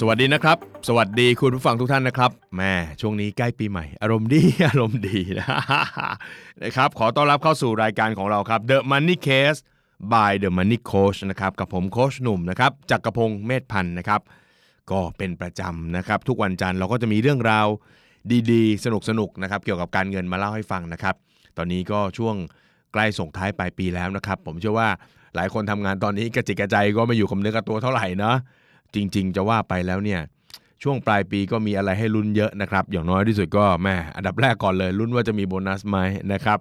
สวัสดีนะครับ สวัสดีคุณผู้ฟังทุกท่านนะครับแม่ช่วงนี้ใกล้ปีใหม่ อารมณ์ดีอารมณ์ดีนะนะครับ ขอต้อนรับเข้าสู่รายการของเราครับ The Money Case by The Money Coach นะครับกับผมโคชหนุ่มนะครับจักรพงศ์เมธพันธ์นะครับ ก็เป็นประจำนะครับ ทุกวันจันทร์เราก็จะมีเรื่องราวดีๆ สนุกๆนะครับ เกี่ยวกับการเงินมาเล่าให้ฟังนะครับ ตอนนี้ก็ช่วงใกล้ส่งท้ายปลายปีแล้วนะครับ ผมเชื่อว่าหลายคนทำงานตอนนี้กระจิกกระใจก็ไม่อยู่กับเนื้อกับตัวเท่าไหร่เนาะ จริง ๆ จะว่าไปแล้วเนี่ยช่วงปลายปีก็มีอะไรให้ลุ้นเยอะนะครับ อย่างน้อยที่สุดก็แม่อันดับแรกก่อนเลยลุ้นว่าจะมีโบนัสไหมนะครับ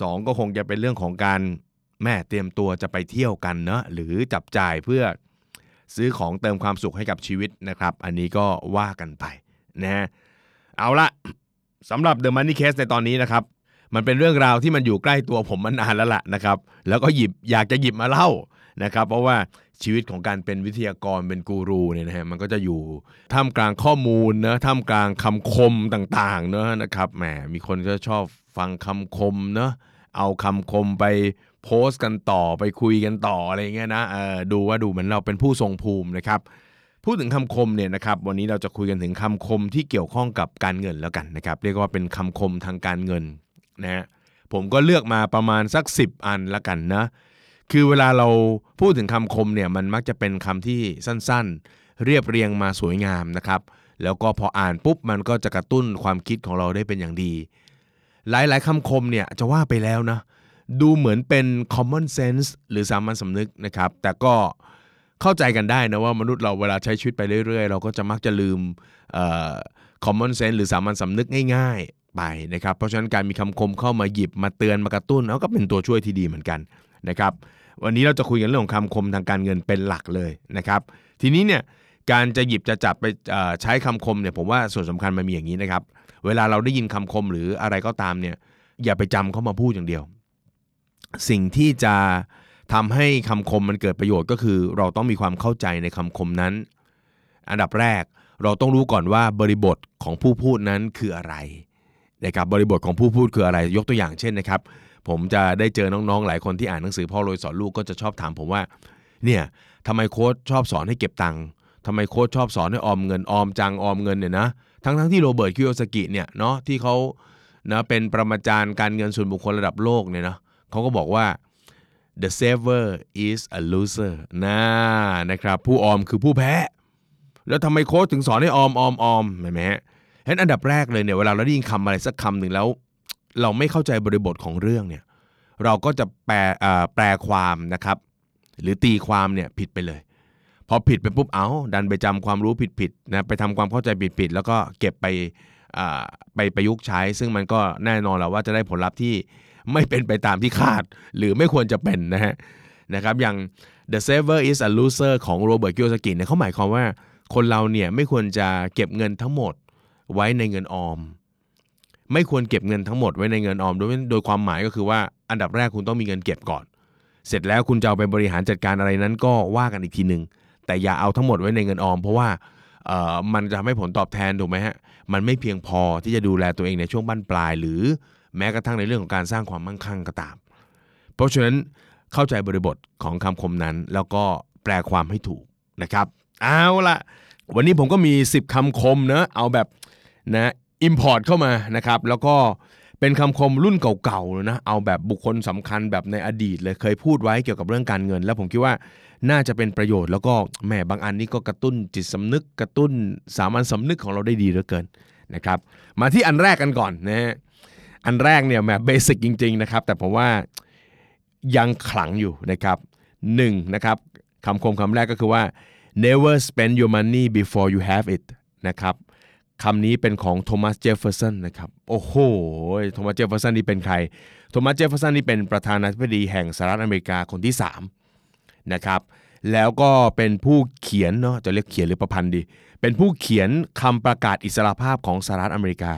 สองก็คงจะเป็นเรื่องของการแม่เตรียมตัวจะไปเที่ยวกันเนาะหรือจับจ่ายเพื่อซื้อของเติมความสุขให้กับชีวิตนะครับ อันนี้ก็ว่ากันไปนะเอาละสำหรับ The Money Case ในตอนนี้นะครับ มันเป็นเรื่องราวที่มันอยู่ใกล้ตัวผมมานานแล้วล่ะนะครับ แล้วก็หยิบอยากจะหยิบมาเล่านะครับ เพราะว่า ชีวิตของการเป็นวิทยากรเป็นกูรูเนี่ยนะฮะมันก็จะอยู่ท่ามกลางข้อมูลนะท่ามกลางคำคมต่างๆเนอะนะครับแหมมีคนก็ชอบฟังคำคมเนอะเอาคำคมไปโพสต์กันต่อไปคุยกันต่ออะไรเงี้ยนะเออดูว่าดูเหมือนเราเป็นผู้ทรงภูมินะครับพูดถึงคำคมเนี่ยนะครับวันนี้เราจะคุยกันถึงคำคมที่เกี่ยวข้องกับการเงินแล้วกันนะครับเรียกว่าเป็นคำคมทางการเงินนะฮะผมก็เลือกมาประมาณสัก 10 อันละกันนะ คือเวลาเราพูดถึงคำคมเนี่ยมันมักจะเป็นคำที่สั้นๆ เรียบเรียงมาสวยงามนะครับ แล้วก็พออ่านปุ๊บมันก็จะกระตุ้นความคิดของเราได้เป็นอย่างดี หลายๆคำคมเนี่ยจะว่าไปแล้วนะ ดูเหมือนเป็น common sense หรือสามัญสำนึกนะครับ แต่ก็เข้าใจกันได้นะว่ามนุษย์เราเวลาใช้ชีวิตไปเรื่อยๆ เราก็จะมักจะลืม common sense หรือสามัญสำนึกง่ายๆไปนะครับ เพราะฉะนั้นการมีคำคมเข้ามาหยิบมาเตือนมากระตุ้นแล้วก็เป็นตัวช่วยที่ดีเหมือนกัน นะครับวันนี้เราจะคุยกันเรื่องของคำคมทางการเงินเป็นหลักเลยนะครับ ทีนี้เนี่ยการจะหยิบจะจับไปใช้คำคมเนี่ยผมว่าส่วนสำคัญมันมีอย่างนี้นะครับ เวลาเราได้ยินคำคมหรืออะไรก็ตามเนี่ยอย่าไปจำเข้ามาพูดอย่างเดียว สิ่งที่จะทำให้คำคมมันเกิดประโยชน์ก็คือ เราต้องมีความเข้าใจในคำคมนั้น อันดับแรกเราต้องรู้ก่อนว่าบริบทของผู้พูดนั้นคืออะไรนะครับบริบทของผู้พูดคืออะไร ยกตัวอย่างเช่นนะครับ ผมจะได้เจอน้องๆ หลายคนที่อ่านหนังสือพ่อรวยสอนลูกก็จะชอบถามผมว่า เนี่ยทำไมโค้ชชอบสอนให้เก็บตังค์ทำไมโค้ชชอบสอนให้ออมเงินออมจังออมเงินเนี่ยนะ ทั้งๆที่โรเบิร์ตคิโยซากิเนี่ยเนาะที่เขานะเป็นปรมาจารย์การเงินส่วนบุคคลระดับโลกเนี่ยนะเขาก็บอกว่า the saver is a loser นะนะครับ ผู้ออมคือผู้แพ้ แล้วทำไมโค้ชถึงสอนให้ออมออมออมเห็นไหมฮะฉะนั้นอันดับแรกเลยเนี่ยเวลาเราได้ยินคำอะไรสักคำหนึ่งแล้ว เราไม่เข้าใจบริบทของเรื่องเนี่ยเราก็จะแปลเอ่อแปลความนะครับ หรือตีความเนี่ยผิดไปเลยพอผิดไปปุ๊บเอาดันไปจำความรู้ผิดๆนะไปทำความเข้าใจผิดๆแล้วก็เก็บไปอ่าไปประยุกต์ใช้ ซึ่งมันก็แน่นอนแล้วว่าจะได้ผลลัพธ์ที่ไม่เป็นไปตามที่คาด หรือไม่ควรจะเป็นนะฮะนะครับอย่าง the saver is a loser ของโรเบิร์ตคิโยซากิเนี่ยเขาหมายความว่าคนเราเนี่ยไม่ควรจะเก็บเงินทั้งหมดไว้ในเงินออม ไม่ควรเก็บเงินทั้งหมดไว้ในเงินออมโดยโดยความหมายก็คือว่าอันดับแรกคุณต้องมีเงินเก็บก่อน เสร็จแล้วคุณจะเอาไปบริหารจัดการอะไรนั้นก็ว่ากันอีกทีหนึ่งแต่อย่าเอาทั้งหมดไว้ในเงินออม เพราะว่ามันจะทำให้ผลตอบแทนถูกไหมฮะมันไม่เพียงพอที่จะดูแลตัวเองในช่วงบั้นปลาย หรือแม้กระทั่งในเรื่องของการสร้างความมั่งคั่งก็ตาม เพราะฉะนั้นเข้าใจบริบทของคำคมนั้น แล้วก็แปลความให้ถูกนะครับ เอาละวันนี้ผมก็มี 10คำคมเนะเอาแบบนะ import เข้ามานะครับ แล้วก็เป็นคำคมรุ่นเก่าๆเลยนะเอาแบบบุคคลสำคัญแบบในอดีตเลยเคยพูดไว้เกี่ยวกับเรื่องการเงิน แล้วผมคิดว่าน่าจะเป็นประโยชน์แล้วก็แหมบางอันนี้ก็กระตุ้นจิตสำนึกกระตุ้นสามัญสำนึกของเราได้ดีเหลือเกินนะครับ มาที่อันแรกกันก่อนนะฮะอันแรกเนี่ยแหม basic จริง ๆ นะครับ แต่ผมว่ายังขลังอยู่นะครับหนึ่งนะครับคำคมคำแรกก็คือว่า never spend your money before you have it นะครับ คำนี้เป็นของโทมัสเจฟเฟอร์สันนะครับ โอ้โหโทมัสเจฟเฟอร์สันนี่เป็นใครโทมัสเจฟเฟอร์สันนี่เป็นประธานาธิบดีแห่งสหรัฐอเมริกาคนที่3นะครับแล้วก็เป็นผู้เขียนเนาะจะเรียกเขียนหรือประพันธ์ดี เป็นผู้เขียนคำประกาศอิสรภาพของสหรัฐอเมริกา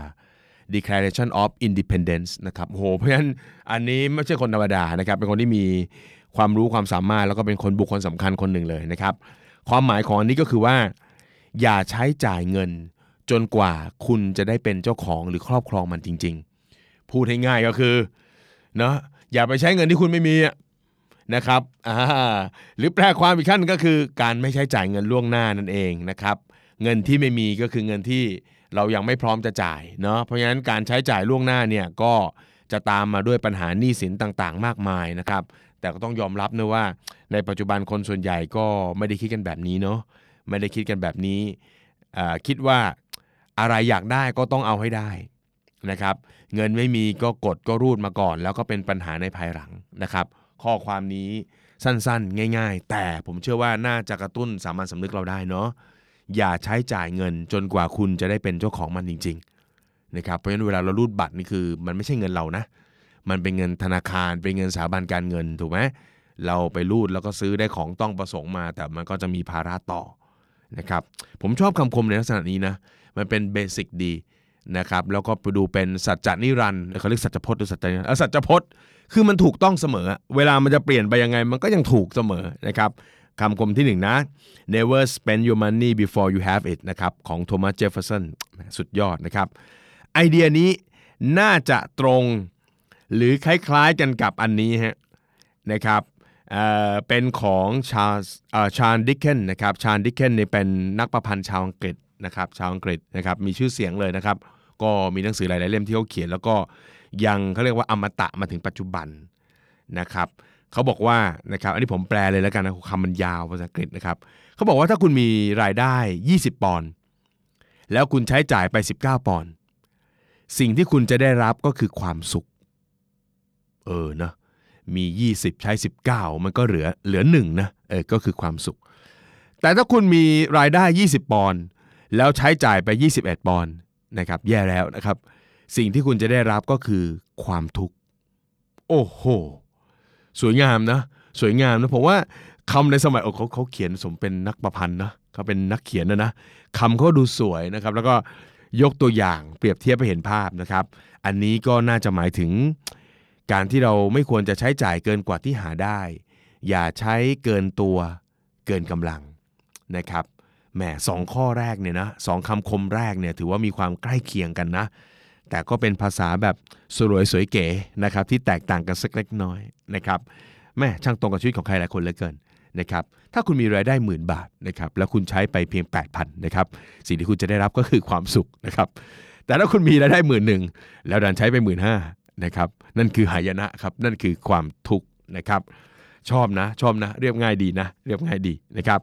Declaration of Independence นะครับโหเพราะฉะนั้นอันนี้ไม่ใช่คนธรรมดานะครับเป็นคนที่มีความรู้ความสามารถแล้วก็เป็นคนบุคคลสำคัญคนหนึ่งเลยนะครับความหมายของอันนี้ก็คือว่า อย่าใช้จ่ายเงิน จนกว่าคุณจะได้เป็นเจ้าของหรือครอบครองมันจริง ๆ พูดให้ง่ายก็คือเนาะอย่าไปใช้เงินที่คุณไม่มีนะครับหรือแปลความอีกขั้นก็คือการไม่ใช้จ่ายเงินล่วงหน้านั่นเองนะครับ เงินที่ไม่มีก็คือเงินที่เรายังไม่พร้อมจะจ่ายเนาะเพราะฉะนั้นการใช้จ่ายล่วงหน้าเนี่ยก็จะตามมาด้วยปัญหาหนี้สินต่างๆ มากมายนะครับ แต่ก็ต้องยอมรับนะว่า ในปัจจุบันคนส่วนใหญ่ก็ไม่ได้คิดกันแบบนี้เนาะไม่ได้คิดกันแบบนี้คิดว่า อะไรอยากได้ก็ต้องเอาให้ได้นะครับ เงินไม่มีก็กดก็รูดมาก่อน แล้วก็เป็นปัญหาในภายหลังนะครับ ข้อความนี้สั้นๆ ง่าย ๆ แต่ผมเชื่อว่าน่าจะกระตุ้นสามัญสำนึกเราได้เนาะอย่าใช้จ่ายเงินจนกว่าคุณจะได้เป็นเจ้าของมันจริง ๆ นะครับเพราะฉะนั้นเวลาเรารูดบัตรนี่คือมันไม่ใช่เงินเรานะ มันเป็นเงินธนาคารเป็นเงินสถาบันการเงินถูกไหมเราไปรูดแล้วก็ซื้อได้ของต้องประสงค์มา แต่มันก็จะมีภาระต่อนะครับผมชอบคำคมในลักษณะนี้นะ มันเป็น basic ดีนะครับแล้วก็ไปดูเป็นสัจจานิรันดร์เขาเรียกสัจพจน์หรือสัจจานิรันดร์สัจพจน์คือมันถูกต้องเสมอ เวลามันจะเปลี่ยนไปยังไง มันก็ยังถูกเสมอนะครับคำคมที่หนึ่งนะ never spend your money before you have it นะครับของโทมัสเจฟเฟอร์สันสุดยอดนะครับไอเดียนี้น่าจะตรงหรือคล้ายๆกันกับอันนี้ฮะนะครับเเป็นของชาชาดิกเคนนะครับชาญดิกเคนเนี่ยเป็นนักประพันธ์ชาวอังกฤษ นะครับชาวอังกฤษนะครับมีชื่อเสียงเลยนะครับ ก็มีหนังสือหลาย ๆ เล่มที่เขาเขียน แล้วก็ยังเขาเรียกว่าอมตะมาถึงปัจจุบันนะครับเขาบอกว่านะครับอันนี้ผมแปลเลยแล้วกันนะคำมันยาวภาษาอังกฤษนะครับเขาบอกว่าถ้าคุณมีรายได้ 20 ปอนด์แล้วคุณใช้จ่ายไป 19 ปอนด์สิ่งที่คุณจะได้รับก็คือความสุข เออนะมี 20 ใช้ 19 มันก็เหลือเหลือหนึ่งนะเออก็คือความสุข แต่ถ้าคุณมีรายได้ 20 ปอนด์ แล้วใช้จ่ายไป 21 ปอนด์นะครับ แย่แล้วนะครับ สิ่งที่คุณจะได้รับก็คือความทุกข์ โอ้โห สวยงามนะ สวยงามนะผมว่าคำในสมัยเขาเขาเขียนสมเป็นนักประพันธ์นะเขาเป็นนักเขียนนะนะคำเขาดูสวยนะครับ แล้วก็ยกตัวอย่างเปรียบเทียบไปเห็นภาพนะครับ อันนี้ก็น่าจะหมายถึงการที่เราไม่ควรจะใช้จ่ายเกินกว่าที่หาได้ อย่าใช้เกินตัวเกินกำลังนะครับ แหมสองข้อแรกเนี่ยนะสองคำคมแรกเนี่ยถือว่ามีความใกล้เคียงกันนะ แต่ก็เป็นภาษาแบบสวยสวยเก๋นะครับที่แตกต่างกันสักเล็กน้อยนะครับแม่ช่างตรงกับชีวิตของใครหลายคนเหลือเกินนะครับถ้าคุณมีรายได้หมื่นบาทนะครับแล้วคุณใช้ไปเพียง 8,000นะครับสิ่งที่คุณจะได้รับก็คือความสุขนะครับแต่ถ้าคุณมีรายได้หมื่นหนึ่งแล้วดันใช้ไปหมื่นห้านะครับนั่นคือหายนะครับนั่นคือความทุกข์นะครับชอบนะชอบนะเรียบง่ายดีนะเรียบง่ายดีนะครับ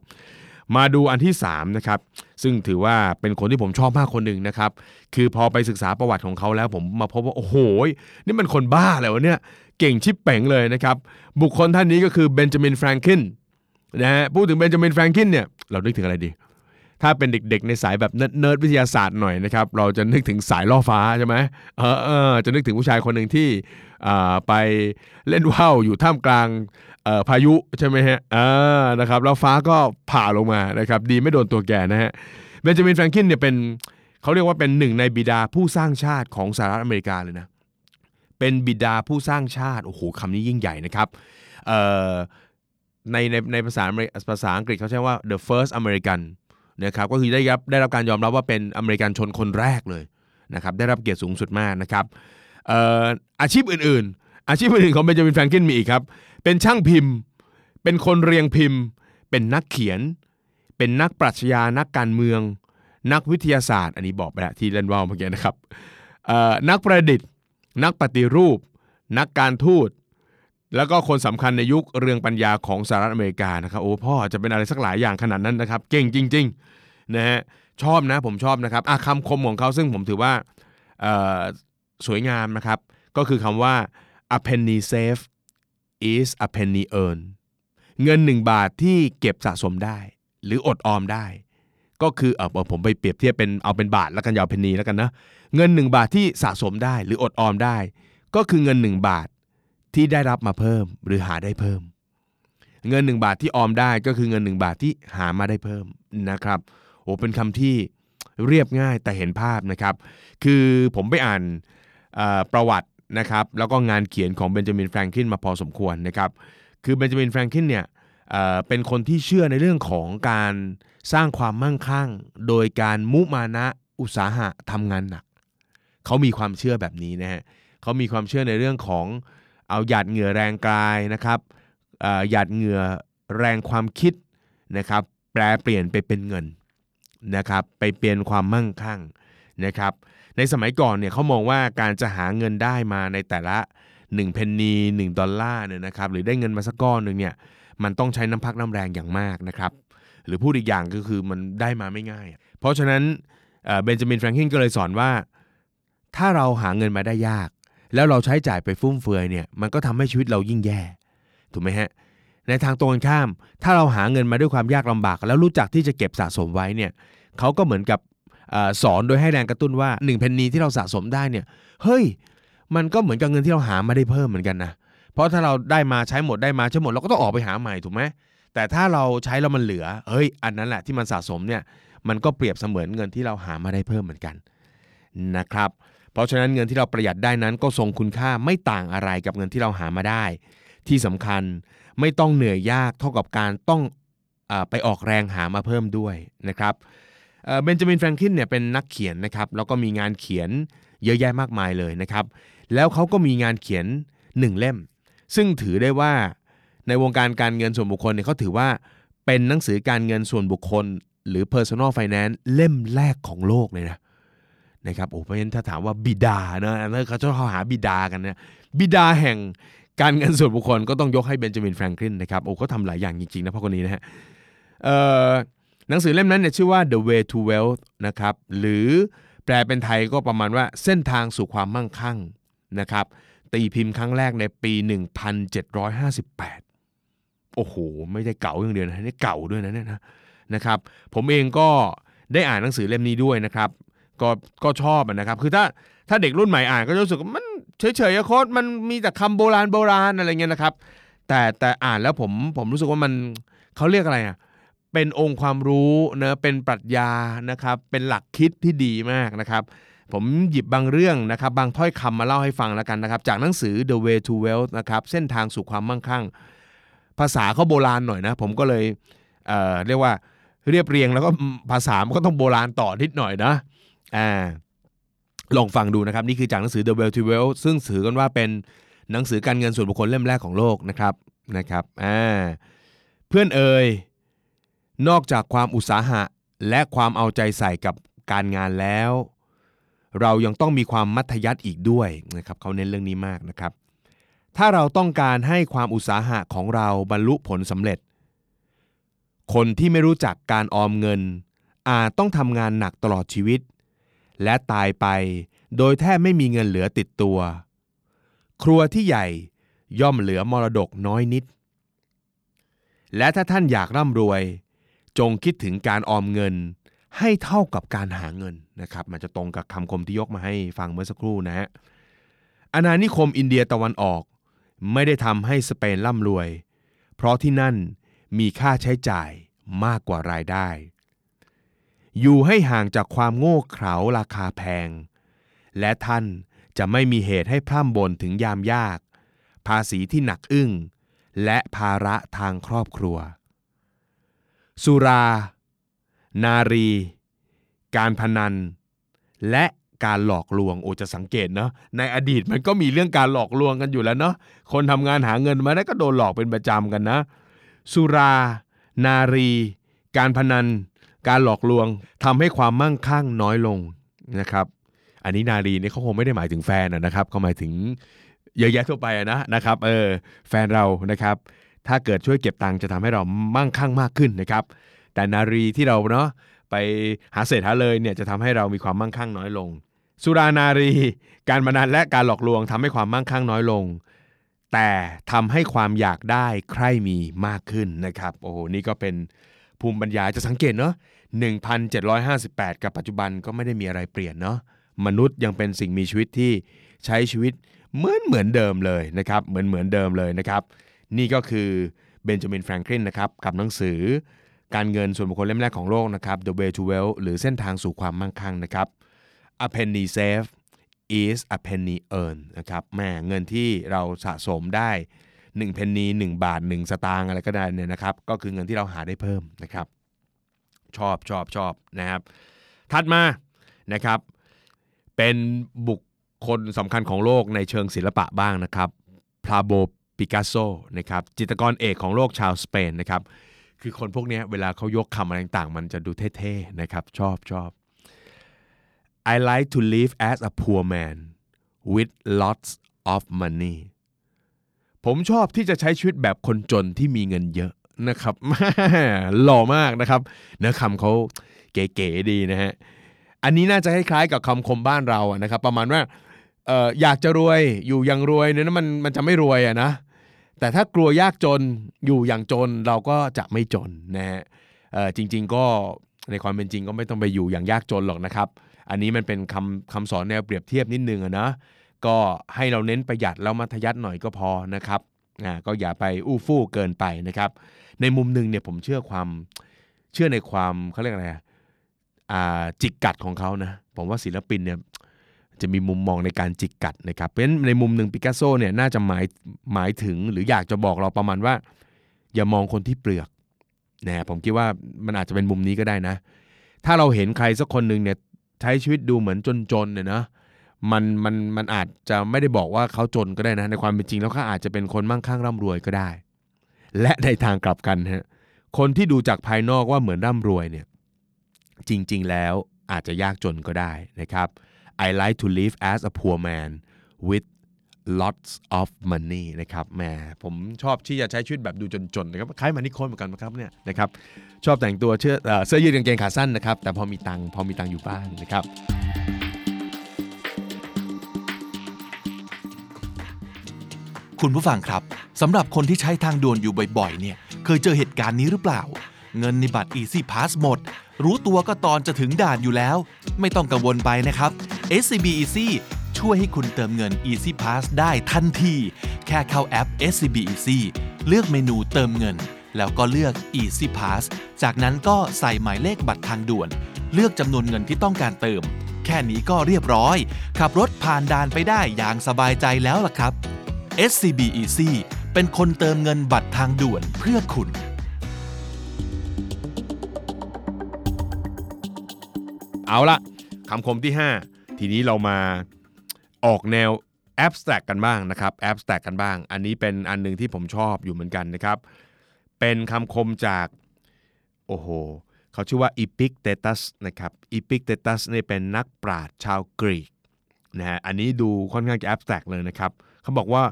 มาดูอันที่3นะครับซึ่งถือว่าเป็นคนที่ผมชอบมากคนหนึ่งนะครับคือพอไปศึกษาประวัติของเขาแล้วผมมาพบว่าโอ้โหนี่มันคนบ้าเลยวะเนี่ยเก่งชิปเป๋งเลยนะครับบุคคลท่านนี้ก็คือเบนจามินแฟรงคินนะฮะพูดถึงเบนจามินแฟรงคินเนี่ยเรานึกถึงอะไรดี ถ้าเป็นเด็กๆในสายแบบเนิร์ดวิทยาศาสตร์หน่อยนะครับเราจะนึกถึงสายล่อฟ้าใช่ไหมเออเออจะนึกถึงผู้ชายคนหนึ่งที่ไปเล่นว่าวอยู่ท่ามกลาง พายุใช่ไหมฮะอ่านะครับแล้วฟ้าก็ผ่าลงมานะครับดีไม่โดนตัวแกนะฮะเบนจามินแฟรงคินเนี่ยเป็นเขาเรียกว่าเป็นหนึ่งในบิดาผู้สร้างชาติของสหรัฐอเมริกาเลยนะเป็นบิดาผู้สร้างชาติโอ้โหคำนี้ยิ่งใหญ่นะครับในในในภาษาภาษาอังกฤษเขาใช้ว่า the first American นะครับก็คือได้รับได้รับการยอมรับว่าเป็นอเมริกันชนคนแรกเลยนะครับได้รับเกียรติสูงสุดมากนะครับเอ่ออาชีพอื่นๆ อาชีพอื่นๆของเบนจามินแฟรงกินมีอีกครับ เป็นช่างพิมพ์ เป็นคนเรียงพิมพ์ เป็นนักเขียน เป็นนักปรัชญานักการเมือง นักวิทยาศาสตร์ อันนี้บอกไปแล้วที่เล่นว่าวเมื่อกี้นะครับนักประดิษฐ์ นักปฏิรูป นักการทูตแล้วก็คนสำคัญในยุคเรืองปัญญาของสหรัฐอเมริกานะครับโอ้พ่อจะเป็นอะไรสักหลายอย่างขนาดนั้นนะครับ เก่งจริงๆนะฮะชอบนะผมชอบนะครับคำคมของเขาซึ่งผมถือว่าสวยงามนะครับ ก็คือคำว่า a penny saved is a penny earned เงินหนึ่งบาทที่เก็บสะสมได้ หรืออดออมได้ ก็คือเออผมไปเปรียบเทียบเป็นเอาเป็นบาทแล้วกันอยาวเพนนีแล้วกันนะเงินหนึ่งบาทที่สะสมได้หรืออดออมได้ ก็คือเงินหนึ่งบาทที่ได้รับมาเพิ่มหรือหาได้เพิ่ม เงินหนึ่งบาทที่ออมได้ก็คือเงินหนึ่งบาทที่หามาได้เพิ่มนะครับโอ้เป็นคำที่เรียบง่ายแต่เห็นภาพนะครับ คือผมไปอ่านประวัติ นะครับแล้วก็งานเขียนของเบนจามินแฟรงคลินมาพอสมควรนะครับคือเบนจามินแฟรงคลินเนี่ยเเป็นคนที่เชื่อในเรื่องของการสร้างความมั่งคั่ง โดยการมุมานะอุตสาหะทำงานหนัก เขามีความเชื่อแบบนี้นะฮะเขามีความเชื่อในเรื่องของเอาหยาดเหงื่อแรงกายนะครับหยาดเหงื่อแรงความคิดนะครับ แปลเปลี่ยนไปเป็นเงินนะครับ ไปเปลี่ยนความมั่งคั่งนะครับ ในสมัยก่อนเนี่ยเขามองว่าการจะหาเงินได้มาในแต่ละ1เพนนี1ดอลลาร์เนี่ยนะครับหรือได้เงินมาสักก้อนหนึ่งเนี่ยมันต้องใช้น้ำพักน้ำแรงอย่างมากนะครับหรือพูดอีกอย่างก็คือมันได้มาไม่ง่าย เพราะฉะนั้นเบนจามินแฟรงคินก็เลยสอนว่า ถ้าเราหาเงินมาได้ยาก แล้วเราใช้จ่ายไปฟุ่มเฟือยเนี่ยมันก็ทำให้ชีวิตเรายิ่งแย่ถูกไหมฮะในทางตรงกันข้าม ถ้าเราหาเงินมาด้วยความยากลำบาก แล้วรู้จักที่จะเก็บสะสมไว้เนี่ยเขาก็เหมือนกับ สอนโดยให้แรงกระตุ้นว่า1เพนนีที่เราสะสมได้เนี่ยเฮ้ย มันก็เหมือนกับเงินที่เราหามาได้เพิ่มเหมือนกันนะเพราะถ้าเราได้มาใช้หมดได้มาใช้หมดเราก็ต้องออกไปหาใหม่ถูกไหมแต่ถ้าเราใช้แล้วมันเหลือเฮ้ยอันนั้นแหละที่มันสะสมเนี่ยมันก็เปรียบเสมือนเงินที่เราหามาได้เพิ่มเหมือนกันนะครับเพราะฉะนั้นเงินที่เราประหยัดได้นั้นก็ทรงคุณค่าไม่ต่างอะไรกับเงินที่เราหามาได้ ที่สำคัญไม่ต้องเหนื่อยยากเท่ากับการต้องอไปออกแรงหามาเพิ่มด้วยนะครับ เบนจามินแฟรงคลินเนี่ยเป็นนักเขียนนะครับแล้วก็มีงานเขียนเยอะแยะมากมายเลยนะครับแล้วเขาก็มีงานเขียนหนึ่งเล่ม ซึ่งถือได้ว่าในวงการการเงินส่วนบุคคลเนี่ยเขาถือว่าเป็นหนังสือการเงินส่วนบุคคล หรือ personal finance เล่มแรกของโลกเลยนะนะครับโอ้เพราะฉะนั้นถ้าถามว่าบิดานะอันนั้นเขาจะหาบิดากันนะบิดาแห่งการเงินส่วนบุคคลก็ต้องยกให้เบนจามินแฟรงคลินนะครับโอ้เขาทำหลายอย่างจริงๆนะพ่อคนนี้นะฮะเอ่อ หนังสือเล่มนั้นเนี่ยชื่อว่า The Way to Wealth นะครับหรือแปลเป็นไทยก็ประมาณว่าเส้นทางสู่ความมั่งคั่งนะครับตีพิมพ์ครั้งแรกในปี 1758 โอ้โห ไม่ได้เก่าอย่างเดียวนะนี่เก่าด้วยนะเนี่ยนะนะครับผมเองก็ได้อ่านหนังสือเล่มนี้ด้วยนะครับ ก็ก็ชอบนะครับ คือถ้าถ้าเด็กรุ่นใหม่อ่านก็จะรู้สึกว่ามันเฉยๆโค้ดมันมีแต่คำโบราณโบราณอะไรเงี้ยนะครับ แต่แต่อ่านแล้วผมผมรู้สึกว่ามันเขาเรียกอะไรอะ เป็นองค์ความรู้เนะเป็นปรัชญานะครับเป็นหลักคิดที่ดีมากนะครับผมหยิบบางเรื่องนะครับบางถ้อยคำมาเล่าให้ฟังแล้วกันนะครับ จากหนังสือ The Way to Wealth นะครับเส้นทางสู่ความมั่งคั่ง ภาษาเขาโบราณหน่อยนะ ผมก็เลยเเรียกว่าเรียบเรียงแล้วก็ภาษามันก็ต้องโบราณต่อนิดหน่อยนะอ่าลองฟังดูนะครับนี่คือจากหนังสือ The Well to Well ซึ่งถือกันว่าเป็นหนังสือการเงินส่วนบุคคลเล่มแรกของโลกนะครับนะครับอ่าเพื่อนเอ่ย นอกจากความอุตสาหะและความเอาใจใส่กับการงานแล้ว เรายังต้องมีความมัธยัติอีกด้วยนะครับเขาเน้นเรื่องนี้มากนะครับ ถ้าเราต้องการให้ความอุตสาหะของเราบรรลุผลสำเร็จ คนที่ไม่รู้จักการออมเงิน อาจต้องทำงานหนักตลอดชีวิต และตายไปโดยแทบไม่มีเงินเหลือติดตัว ครัวที่ใหญ่ย่อมเหลือมรดกน้อยนิด และถ้าท่านอยากร่ำรวย จงคิดถึงการออมเงินให้เท่ากับการหาเงินนะครับ มันจะตรงกับคำคมที่ยกมาให้ฟังเมื่อสักครู่นะฮะอาณานิคมอินเดียตะวันออก ไม่ได้ทำให้สเปนร่ำรวย เพราะที่นั่นมีค่าใช้จ่ายมากกว่ารายได้ อยู่ให้ห่างจากความโง่เขลาราคาแพง และท่านจะไม่มีเหตุให้พร่ำบ่นถึงยามยาก ภาษีที่หนักอึ้ง และภาระทางครอบครัว สุรา นารี การพนัน และการหลอกลวงโอจะสังเกตเนาะในอดีตมันก็มีเรื่องการหลอกลวงกันอยู่แล้วเนาะคนทำงานหาเงินมาได้ก็โดนหลอกเป็นประจำกันนะ สุรา นารี การพนัน การหลอกลวงทำให้ความมั่งคั่งน้อยลงนะครับ อันนี้นารีนี่เขาคงไม่ได้หมายถึงแฟนนะครับเขาหมายถึงเยอะแยะทั่วไปนะนะครับเออแฟนเรานะครับ ถ้าเกิดช่วยเก็บตังค์จะทำให้เรามั่งคั่งมากขึ้นนะครับ แต่นารีที่เราเนาะไปหาเศษหาเลยเนี่ยจะทำให้เรามีความมั่งคั่งน้อยลง สุรานารี การพนันและการหลอกลวงทำให้ความมั่งคั่งน้อยลง แต่ทำให้ความอยากได้ใคร่มีมากขึ้นนะครับโอ้โหนี่ก็เป็นภูมิปัญญาจะสังเกตเนาะ1,758 กับปัจจุบันก็ไม่ได้มีอะไรเปลี่ยนเนาะมนุษย์ยังเป็นสิ่งมีชีวิตที่ใช้ชีวิตเหมือนเหมือนเดิมเลยนะครับเหมือนเหมือนเดิมเลยนะครับ นี่ก็คือเบนจามินแฟรงคลินนะครับกับหนังสือ การเงินส่วนบุคคลเล่มแรกของโลกนะครับ The Way to Wealth หรือเส้นทางสู่ความมั่งคั่งนะครับ A penny saved is a penny earned นะครับแม่เงินที่เราสะสมได้1เพนนี1บาท 1 สตางค์อะไรก็ได้เนี่ยนะครับก็คือเงินที่เราหาได้เพิ่มนะครับ ชอบชอบชอบนะครับ ถัดมานะครับ เป็นบุคคลสำคัญของโลกในเชิงศิลปะบ้างนะครับพาโบ ปิกัสโซนะครับจิตรกรเอกของโลกชาวสเปนนะครับคือคนพวกนี้เวลาเขายกคำอะไรต่างๆ มันจะดูเท่ๆนะครับชอบชอบ I like to live as a poor man with lots of money ผมชอบที่จะใช้ชีวิตแบบคนจนที่มีเงินเยอะนะครับหล่อมากนะครับเนื้อคำเขาเก๋ๆดีนะฮะอันนี้น่าจะคล้ายๆกับคำคมบ้านเราอะนะครับ ประมาณว่า เอ่ออยากจะรวยอยู่อย่างรวยเนี่ยนะมันมันจะไม่รวยอะนะแต่ถ้ากลัวยากจนอยู่อย่างจนเราก็จะไม่จนนะฮะเอ่อจริง ๆ ก็ในความเป็นจริงก็ไม่ต้องไปอยู่อย่างยากจนหรอกนะครับ อันนี้มันเป็นคำคำสอนแนวเปรียบเทียบนิดนึงอะนะก็ให้เราเน้นประหยัดแล้วมัธยัติหน่อยก็พอนะครับอ่าก็อย่าไปอู้ฟู่เกินไปนะครับ ในมุมหนึ่งเนี่ยผมเชื่อความเชื่อในความเขาเรียกอะไรอะอ่าจิกกัดของเขานะผมว่าศิลปินเนี่ย จะมีมุมมองในการจิกกัดนะครับ เพราะฉะนั้นในมุมหนึ่งปิกัสโซเนี่ยน่าจะหมายหมายถึงหรืออยากจะบอกเราประมาณว่า อย่ามองคนที่เปลือกนะผมคิดว่ามันอาจจะเป็นมุมนี้ก็ได้นะ ถ้าเราเห็นใครสักคนหนึ่งเนี่ยใช้ชีวิตดูเหมือนจนๆเนี่ยนะมันมันมันอาจจะไม่ได้บอกว่าเขาจนก็ได้นะ ในความเป็นจริงแล้วเขาอาจจะเป็นคนมั่งคั่งร่ำรวยก็ได้ และในทางกลับกันฮะคนที่ดูจากภายนอกว่าเหมือนร่ำรวยเนี่ยจริง ๆ แล้วอาจจะยากจนก็ได้นะครับ I like to live as a poor man with lots of money นะครับแหมผมชอบที่จะใช้ชีวิตแบบดูจนๆนะครับคล้ายมานิโคนเหมือนกันนะครับเนี่ยนะครับชอบแต่งตัวเชื่อเสื้อยืดกางเกงขาสั้นนะครับ แต่พอมีตังพอมีตังอยู่บ้างนะครับคุณผู้ฟังครับสำหรับคนที่ใช้ทางด่วนอยู่บ่อยๆ เนี่ย เคยเจอเหตุการณ์นี้หรือเปล่า เงินในบัตร Easy Pass หมดรู้ตัวก็ตอนจะถึงด่านอยู่แล้ว ไม่ต้องกังวลไปนะครับ SCB Easy ช่วยให้คุณเติมเงิน Easy Pass ได้ทันที แค่เข้าแอป SCB Easy เลือกเมนูเติมเงิน แล้วก็เลือก Easy Pass จากนั้นก็ใส่หมายเลขบัตรทางด่วน เลือกจำนวนเงินที่ต้องการเติม แค่นี้ก็เรียบร้อย ขับรถผ่านด่านไปได้อย่างสบายใจแล้วล่ะครับ SCB Easy เป็นคนเติมเงินบัตรทางด่วนเพื่อคุณ เอาละคำคมที่ 5 ทีนี้เรามาออกแนว abstract กันบ้างนะครับ abstract กันบ้าง อันนี้เป็นอันหนึงที่ผมชอบอยู่เหมือนกันนะครับ เป็นคำคมจาก โอ้โหเขาชื่อว่า Epictetus นะครับ Epictetus เนี่ยเป็นนักปราชญ์ชาวกรีกนะฮะอันนี้ดูค่อนข้างจะ abstract เลยนะครับ เขาบอกว่า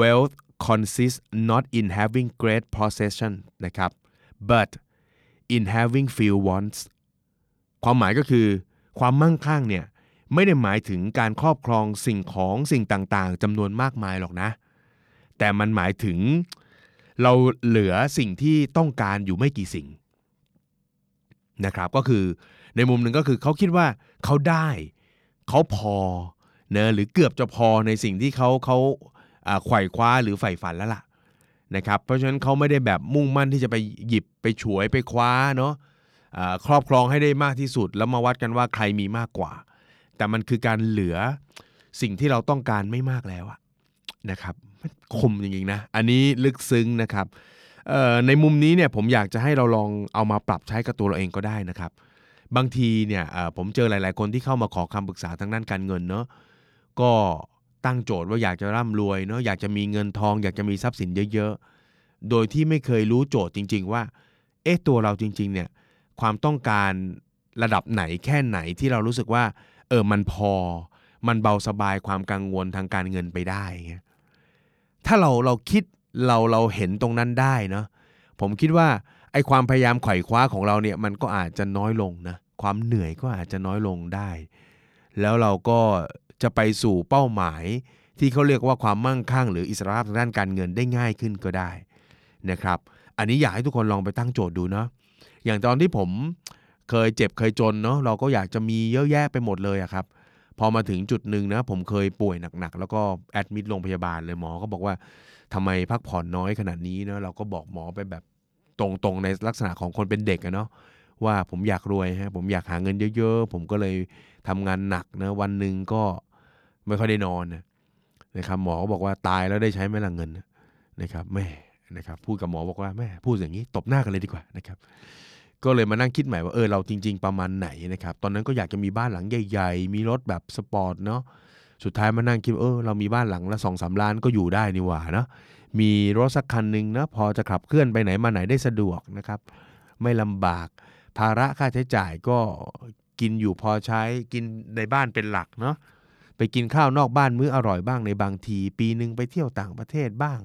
wealth consists not in having great possession นะครับ but in having few wants ความหมายก็คือความมั่งคั่งเนี่ยไม่ได้หมายถึงการครอบครองสิ่งของสิ่งต่างๆจำนวนมากมายหรอกนะ แต่มันหมายถึงเราเหลือสิ่งที่ต้องการอยู่ไม่กี่สิ่งนะครับก็คือในมุมหนึ่งก็คือเขาคิดว่าเขาได้เขาพอเนะหรือเกือบจะพอในสิ่งที่เขาเขาไขว่คว้าหรือใฝ่ฝันแล้วล่ะนะครับเพราะฉะนั้นเขาไม่ได้แบบมุ่งมั่นที่จะไปหยิบไปฉวยไปคว้าเนาะ ครอบครองให้ได้มากที่สุด แล้วมาวัดกันว่าใครมีมากกว่า แต่มันคือการเหลือสิ่งที่เราต้องการไม่มากแล้วนะครับคมจริงๆนะ อันนี้ลึกซึ้งนะครับในมุมนี้เนี่ยผมอยากจะให้เราลองเอามาปรับใช้กับตัวเราเองก็ได้นะครับ บางทีเนี่ยผมเจอหลายๆ คนที่เข้ามาขอคำปรึกษาทางด้านการเงินเนาะก็ตั้งโจทย์ว่าอยากจะร่ำรวยเนาะอยากจะมีเงินทอง อยากจะมีทรัพย์สินเยอะๆ โดยที่ไม่เคยรู้โจทย์จริง ๆ ว่า เอ๊ะตัวเราจริง ๆ เนี่ย ความต้องการระดับไหนแค่ไหนที่เรารู้สึกว่า เออมันพอ มันเบาสบายความกังวลทางการเงินไปได้เงี้ยถ้าเราเราคิดเราเราเห็นตรงนั้นได้เนาะผมคิดว่าไอความพยายามไขว่คว้าของเราเนี่ยมันก็อาจจะน้อยลงนะความเหนื่อยก็อาจจะน้อยลงได้ แล้วเราก็จะไปสู่เป้าหมายที่เขาเรียกว่าความมั่งคั่ง หรืออิสรภาพทางด้านการเงินได้ง่ายขึ้นก็ได้นะครับ อันนี้อยากให้ทุกคนลองไปตั้งโจทย์ดูเนาะ อย่างตอนที่ผมเคยเจ็บเคยจนเนาะเราก็อยากจะมีเยอะแยะไปหมดเลยอะครับ พอมาถึงจุดหนึ่งนะผมเคยป่วยหนักๆ แล้วก็แอดมิดโรงพยาบาลเลยหมอก็บอกว่าทำไมพักผ่อนน้อยขนาดนี้เนาะเราก็บอกหมอไปแบบตรงๆในลักษณะของคนเป็นเด็กอะเนาะว่าผมอยากรวยฮะผมอยากหาเงินเยอะๆ ผมก็เลยทำงานหนักนะวันหนึ่งก็ไม่ค่อยได้นอนนะนะครับหมอก็บอกว่าตายแล้วได้ใช้ไหมล่ะเงินนะครับแม่นะครับพูดกับหมอบอกว่าแม่พูดอย่างนี้ตบหน้ากันเลยดีกว่านะครับ ก็เลยมานั่งคิดใหม่ว่าเออเราจริง ๆ ประมาณไหนนะครับตอนนั้นก็อยากจะมีบ้านหลังใหญ่ๆ มีรถแบบสปอร์ตเนาะสุดท้ายมานั่งคิดเออเรามีบ้านหลังละสองสามล้านก็อยู่ได้นี่หว่าเนาะมีรถสักคันหนึ่งนะพอจะขับเคลื่อนไปไหนมาไหนได้สะดวกนะครับ ไม่ลำบาก ภาระค่าใช้จ่ายก็กินอยู่พอใช้กินในบ้านเป็นหลักเนาะไปกินข้าวนอกบ้านมื้ออร่อยบ้างในบางที ปีหนึ่งไปเที่ยวต่างประเทศบ้าง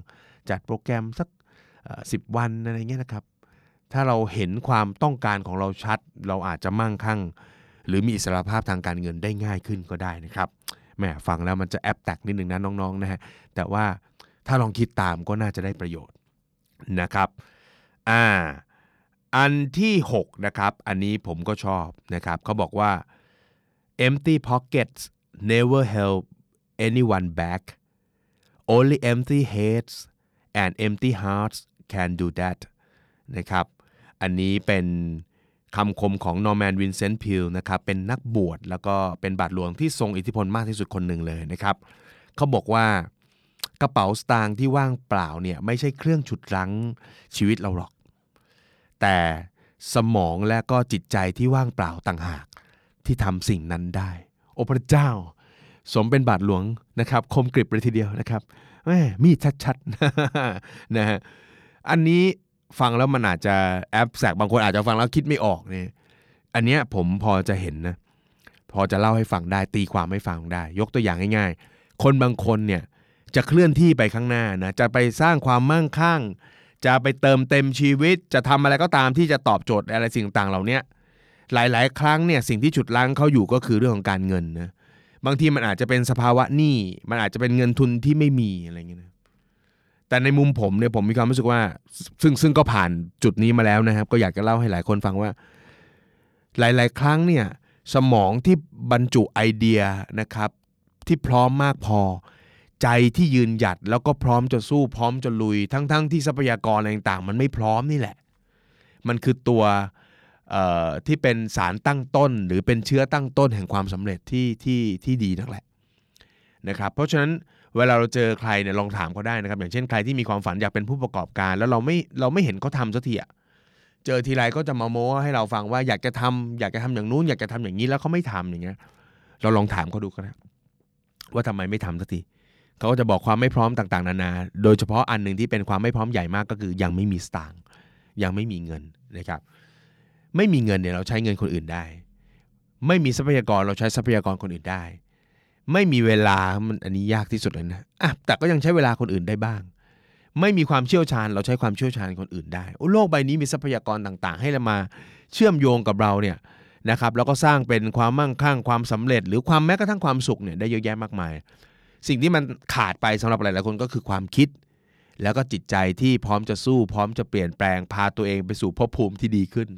จัดโปรแกรมสักสิบวันอะไรเงี้ยนะครับ ถ้าเราเห็นความต้องการของเราชัด เราอาจจะมั่งคั่ง หรือมีอิสระภาพทางการเงินได้ง่ายขึ้นก็ได้นะครับแหมฟังแล้วมันจะ abstract นิดหนึ่งนะน้องๆนะฮะแต่ว่าถ้าลองคิดตามก็น่าจะได้ประโยชน์นะครับอ่าอันที่ 6 นะครับ อันนี้ผมก็ชอบนะครับเขาบอกว่า empty pockets never held anyone back only empty heads and empty hearts can do that นะครับ อันนี้เป็นคำคมของนอร์แมนวินเซนต์พิลนะครับเป็นนักบวชแล้วก็เป็นบาทหลวงที่ทรงอิทธิพลมากที่สุดคนหนึ่งเลยนะครับเขาบอกว่ากระเป๋าสตางค์ที่ว่างเปล่าเนี่ยไม่ใช่เครื่องฉุดรั้งชีวิตเราหรอก แต่สมองและก็จิตใจที่ว่างเปล่าต่างหากที่ทำสิ่งนั้นได้ โอ้พระเจ้า สมเป็นบาทหลวงนะครับ คมกริบเลยทีเดียวนะครับแม่มีดชัดๆนะฮะอันนี้ ฟังแล้วมันอาจจะแอปแสกบางคนอาจจะฟังแล้วคิดไม่ออกเนี่ยอันเนี้ยผมพอจะเห็นนะพอจะเล่าให้ฟังได้ตีความให้ฟังได้ ยกตัวอย่างง่ายๆ คนบางคนเนี่ยจะเคลื่อนที่ไปข้างหน้านะจะไปสร้างความมั่งคั่ง จะไปเติมเต็มชีวิต จะทำอะไรก็ตามที่จะตอบโจทย์อะไรสิ่งต่างเหล่านี้หลายๆ ครั้งเนี่ยสิ่งที่ฉุดลั้งเขาอยู่ก็คือเรื่องของการเงินนะบางทีมันอาจจะเป็นสภาวะหนี้มันอาจจะเป็นเงินทุนที่ไม่มีอะไรเงี้ยนะ แต่ในมุมผมเนี่ยผมมีความรู้สึกว่า ซึ่งซึ่งก็ผ่านจุดนี้มาแล้วนะครับ ก็อยากจะเล่าให้หลายคนฟังว่า หลาย ๆ ครั้งเนี่ยสมองที่บรรจุไอเดียนะครับ ที่พร้อมมากพอ ใจที่ยืนหยัดแล้วก็พร้อมจะสู้พร้อมจะลุย ทั้งๆทที่ทรัพยากรอะไรต่างๆ มันไม่พร้อมนี่แหละ มันคือตัวที่เป็นสารตั้งต้น หรือเป็นเชื้อตั้งต้นแห่งความสำเร็จที่ที่ที่ดีนักแหละนะครับ เพราะฉะนั้น เวลาเราเจอใครเนี่ยลองถามเขาได้นะครับ อย่างเช่นใครที่มีความฝันอยากเป็นผู้ประกอบการ แล้วเราไม่เราไม่เห็นเขาทำสักทีอะเจอทีไรก็จะมาโม้ให้เราฟังว่าอยากจะทำอยากจะทำอย่างนู้น อยากจะทำอย่างนี้แล้วเขาไม่ทำอย่างเงี้ย เราลองถามเขาดูก็ได้ว่าทำไมไม่ทำสักทีเขาก็จะบอกความไม่พร้อมต่างๆ นานา โดยเฉพาะอันหนึ่งที่เป็นความไม่พร้อมใหญ่มากก็คือ ยังไม่มีสตางค์ยังไม่มีเงินนะครับ ไม่มีเงินเนี่ยเราใช้เงินคนอื่นได้ ไม่มีทรัพยากรเราใช้ทรัพยากรคนอื่นได้ ไม่มีเวลามันอันนี้ยากที่สุดเลยนะอะแต่ก็ยังใช้เวลาคนอื่นได้บ้าง ไม่มีความเชี่ยวชาญ เราใช้ความเชี่ยวชาญคนอื่นได้โลกใบนี้มีทรัพยากรต่างๆ ให้เรามาเชื่อมโยงกับเราเนี่ยนะครับแล้วก็สร้างเป็นความมั่งคั่งความสำเร็จ หรือความแม้กระทั่งความสุขเนี่ยได้เยอะแยะมากมาย สิ่งที่มันขาดไปสำหรับหลายๆคนก็คือความคิด แล้วก็จิตใจที่พร้อมจะสู้พร้อมจะเปลี่ยนแปลงพาตัวเองไปสู่ภพภูมิที่ดีขึ้น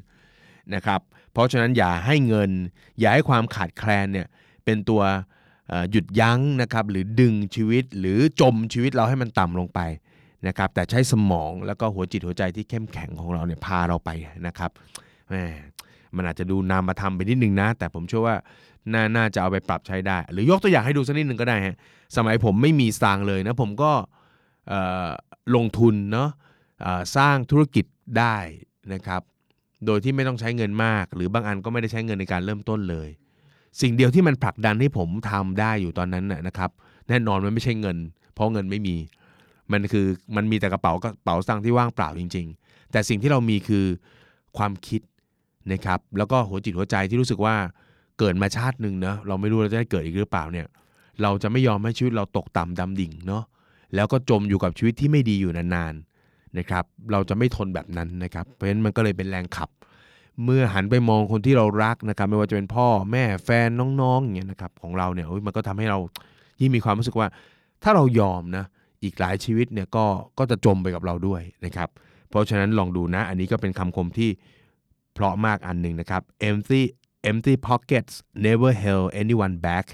นะครับเพราะฉะนั้นอย่าให้เงิน อย่าให้ความขาดแคลนเนี่ยเป็นตัว หยุดยั้งนะครับหรือดึงชีวิตหรือจมชีวิตเราให้มันต่ำลงไปนะครับแต่ใช้สมองแล้วก็หัวจิตหัวใจที่เข้มแข็งของเราเนี่ยพาเราไปนะครับแหมมันอาจจะดูนามธรรมไปนิดนึงนะ แต่ผมเชื่อว่าน่าน่าจะเอาไปปรับใช้ได้ หรือยกตัวอย่างให้ดูสักนิดหนึ่งก็ได้ฮะสมัยผมไม่มีสตางค์เลยนะผมก็ลงทุนเนาะสร้างธุรกิจได้นะครับ โดยที่ไม่ต้องใช้เงินมาก หรือบางอันก็ไม่ได้ใช้เงินในการเริ่มต้นเลย สิ่งเดียวที่มันผลักดันให้ผมทำได้อยู่ตอนนั้นนะครับแน่นอนมันไม่ใช่เงิน เพราะเงินไม่มี มันคือมันมีแต่กระเป๋ากระเป๋าสตางค์ที่ว่างเปล่าจริง ๆ แต่สิ่งที่เรามีคือความคิดนะครับแล้วก็หัวจิตหัวใจที่รู้สึกว่าเกิดมาชาติหนึ่งเนะเราไม่รู้เราจะได้เกิดอีกหรือเปล่าเนี่ยเราจะไม่ยอมให้ชีวิตเราตกต่ำดำดิ่งเนาะแล้วก็จมอยู่กับชีวิตที่ไม่ดีอยู่นานๆนะครับเราจะไม่ทนแบบนั้นนะครับเพราะฉะนั้นมันก็เลยเป็นแรงขับ เมื่อหันไปมองคนที่เรารักนะครับ ไม่ว่าจะเป็นพ่อแม่แฟนน้องๆอย่างเงี้ยนะครับของเราเนี่ยมันก็ทำให้เรายิ่งมีความรู้สึกว่า ถ้าเรายอมนะอีกหลายชีวิตเนี่ยก็ก็จะจมไปกับเราด้วยนะครับ เพราะฉะนั้นลองดูนะ อันนี้ก็เป็นคำคมที่เพราะมากอันหนึ่งนะครับ empty empty pockets never held anyone back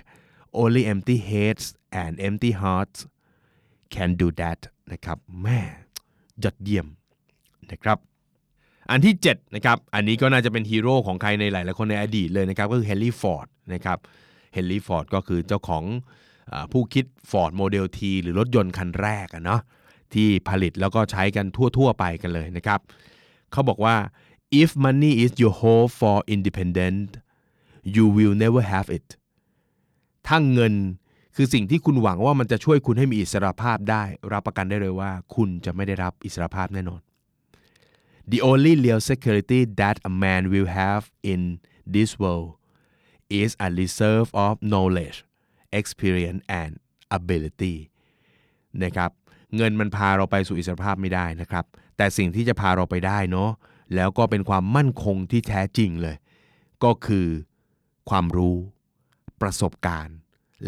only empty heads and empty hearts can do that นะครับแม่ยอดเยี่ยมนะครับ อันที่7นะครับอันนี้ก็น่าจะเป็นฮีโร่ของใครในหลายๆคนในอดีตเลยนะครับก็คือเฮนรี่ฟอร์ดนะครับเฮนรี่ฟอร์ดก็คือเจ้าของอผู้คิด Ford Model T หรือรถยนต์คันแรกอะเนาะที่ผลิตแล้วก็ใช้กันทั่ว ๆ ไปกันเลยนะครับ เขาบอกว่า if money is your hope for independence you will never have it ถ้าเงินคือสิ่งที่คุณหวังว่ามันจะช่วยคุณให้มีอิสรภาพได้ รับประกันได้เลยว่า คุณจะไม่ได้รับอิสรภาพแน่นอน The only real security that a man will have in this world is a reserve of knowledge experience and ability นะครับเงินมันพาเราไปสู่อิสรภาพไม่ได้นะครับ แต่สิ่งที่จะพาเราไปได้เนาะแล้วก็เป็นความมั่นคงที่แท้จริงเลย ก็คือความรู้ ประสบการณ์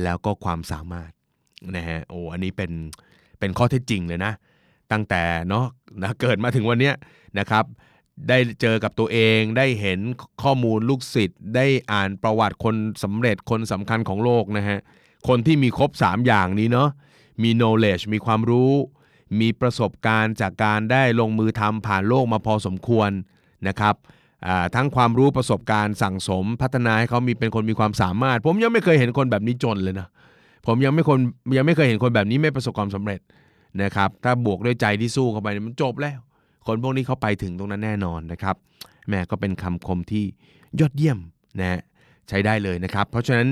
แล้วก็ความสามารถนะฮะโอ้อันนี้เป็นเป็นข้อเท็จจริงเลยนะ ตั้งแต่เนาะนะเกิดมาถึงวันนี้นะครับ ได้เจอกับตัวเองได้เห็นข้อมูลลูกศิษย์ได้อ่านประวัติคนสำเร็จคนสำคัญของโลกนะฮะคนที่มีครบ 3 อย่างนี้เนาะมี knowledge มีความรู้ มีประสบการณ์จากการได้ลงมือทำผ่านโลกมาพอสมควรนะครับทั้งความรู้ประสบการณ์สั่งสมพัฒนาให้เขามีเป็นคนมีความสามารถ ผมยังไม่เคยเห็นคนแบบนี้จนเลยนะผมยังไม่คนยังไม่เคยเห็นคนแบบนี้ไม่ประสบความสำเร็จ นะครับถ้าบวกด้วยใจที่สู้เข้าไปมันจบแล้ว คนพวกนี้เขาไปถึงตรงนั้นแน่นอนนะครับ แม่ก็เป็นคำคมที่ยอดเยี่ยมนะใช้ได้เลยนะครับ เพราะฉะนั้น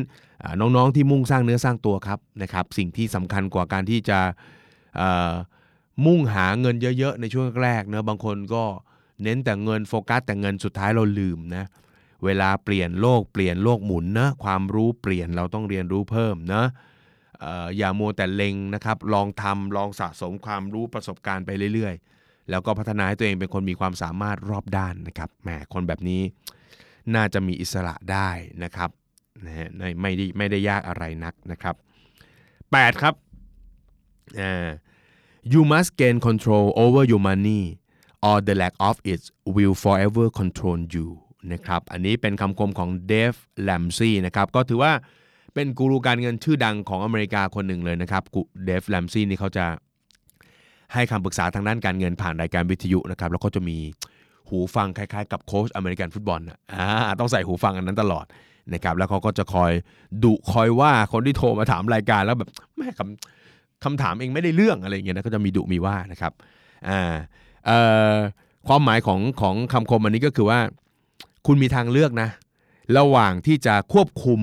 น้องๆที่มุ่งสร้างเนื้อสร้างตัวครับนะครับสิ่งที่สำคัญกว่าการที่จะมุ่งหาเงินเยอะๆ ในช่วงแรกเนะบางคนก็เน้นแต่เงินโฟกัสแต่เงินสุดท้ายเราลืมนะเวลาเปลี่ยนโลกเปลี่ยนโลกหมุนนะความรู้เปลี่ยนเราต้องเรียนรู้เพิ่มนะ อย่ามัวแต่เล็งนะครับลองทำลองสะสมความรู้ประสบการณ์ไปเรื่อยๆ แล้วก็พัฒนาให้ตัวเองเป็นคนมีความสามารถรอบด้านนะครับแหมคนแบบนี้น่าจะมีอิสระได้นะครับนะฮะไม่ได้ไม่ได้ยากอะไรนักนะครับ8ครับ you must gain control over your money or the lack of it will forever control you นะครับ อันนี้เป็นคำคมของเดฟแลมซี่นะครับ ก็ถือว่า เป็นกูรูการเงินชื่อดังของอเมริกาคนหนึ่งเลยนะครับเดฟแลมซี่นี่เขาจะให้คำปรึกษาทางด้านการเงินผ่านรายการวิทยุนะครับแล้วก็จะมีหูฟังคล้ายๆ กับโค้ชอเมริกันฟุตบอลนะอ่าต้องใส่หูฟังอันนั้นตลอดนะครับแล้วเขาก็จะคอยดุคอยว่าคนที่โทรมาถามรายการแล้วแบบแม่คำคำถามเองไม่ได้เรื่องอะไรเงี้ยนะก็จะมีดุมีว่านะครับอ่าเอ่อความหมายของของคำคมอันนี้ก็คือว่า คุณมีทางเลือกนะ ระหว่างที่จะควบคุม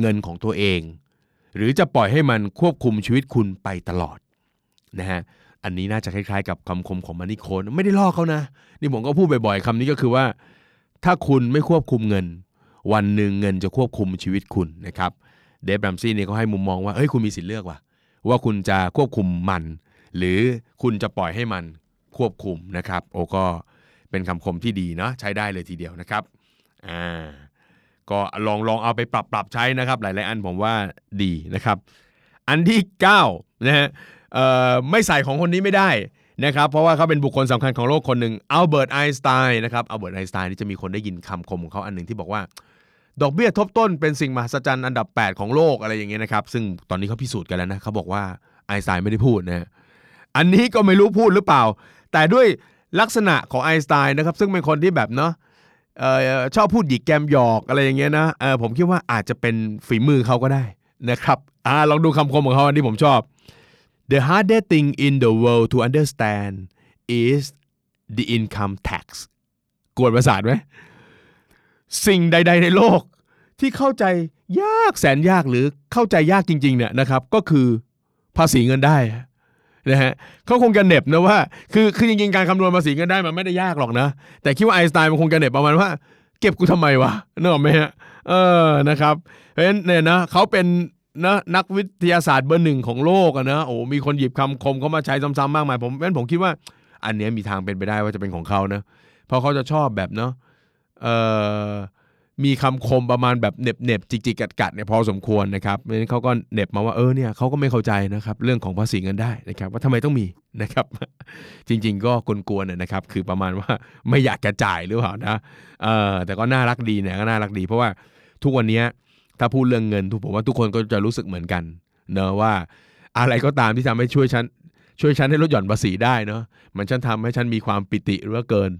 เงินของตัวเอง หรือจะปล่อยให้มันควบคุมชีวิตคุณไปตลอดนะฮะอันนี้น่าจะคล้ายๆ กับคำคมของมันนี่โคนไม่ได้ลอกเขานะ นี่ผมก็พูดบ่อยๆคำนี้ก็คือว่า ถ้าคุณไม่ควบคุมเงิน วันหนึ่งเงินจะควบคุมชีวิตคุณนะครับเดฟแรมซี่นี่เขาให้มุมมองว่าเฮ้ยคุณมีสิทธิ์เลือกว่ะว่าคุณจะควบคุมมัน หรือคุณจะปล่อยให้มันควบคุมนะครับ โอ้ก็เป็นคำคมที่ดีเนาะใช้ได้เลยทีเดียวนะครับอ่า ก็ลองลองเอาไปปรับปรับใช้นะครับ หลายๆอันผมว่าดีนะครับ อันที่9นะฮะไม่ใส่ของคนนี้ไม่ได้นะครับเพราะว่าเขาเป็นบุคคลสำคัญของโลกคนหนึ่งอัลเบิร์ตไอน์สไตน์นะครับอัลเบิร์ตไอน์สไตน์นี่จะมีคนได้ยินคำคมของเขาอันหนึ่งที่บอกว่า ดอกเบี้ยทบต้นเป็นสิ่งมหัศจรรย์อันดับ 8 ของโลกอะไรอย่างเงี้ยนะครับซึ่งตอนนี้เขาพิสูจน์กันแล้วนะเขาบอกว่าไอน์สไตน์ไม่ได้พูดนะฮะอันนี้ก็ไม่รู้พูดหรือเปล่า แต่ด้วยลักษณะของไอน์สไตน์นะครับซึ่งเป็นคนที่แบบเนาะ ชอบพูดหยิกแกมหยอกอะไรอย่างเงี้ยนะออผมคิดว่าอาจจะเป็นฝีมือเขาก็ได้นะครับอลองดูคำคมของเขาที่ผมชอบ The hardest thing in the world to understand is the income tax กวนประสาทไหมสิ่งใด ๆ ในโลก ที่เข้าใจยากแสนยากหรือเข้าใจยากจริงๆเนี่ยนะครับ ก็คือภาษีเงินได้ นะฮะเขาคงจะเหน็บนะว่า คือคือจริงๆการคำนวณภาษีเงินได้มันไม่ได้ยากหรอกนะ แต่คิดว่าไอน์สไตน์มันคงจะเหน็บประมาณว่า เก็บกูทำไมวะนึกออกไหมฮะเออนะครับเพราะฉะนั้นเนี่ยนะเขาเป็นนะนักวิทยาศาสตร์เบอร์หนึ่งของโลกอะนะโอ้มีคนหยิบคำคมเขามาใช้ซ้ำๆมากมายผมเพราะฉะนั้นผมคิดว่า อันเนี้ยมีทางเป็นไปได้ว่าจะเป็นของเขานะเพราะเขาจะชอบแบบเนาะเออ มีคำคมประมาณแบบเน็บเน็บจิกจิกกัดกัดเนี่ยพอสมควรนะครับเพราะนั้นเขาก็เน็บมาว่าเออเนี่ยเขาก็ไม่เข้าใจนะครับเรื่องของภาษีเงินได้นะครับว่าทำไมต้องมีนะครับ จริง ๆ ก็กวนๆน่ะนะครับ คือประมาณว่าไม่อยากจะจ่ายหรือเปล่านะเออแต่ก็น่ารักดีเนี่ยก็น่ารักดี เพราะว่าทุกวันนี้ถ้าพูดเรื่องเงินทุกผมว่าทุกคนก็จะรู้สึกเหมือนกันเนอะว่า อะไรก็ตามที่ทำให้ช่วยฉันช่วยฉันให้ลดหย่อนภาษีได้เนาะมันฉันทำให้ฉันมีความปิติเหรือเกิน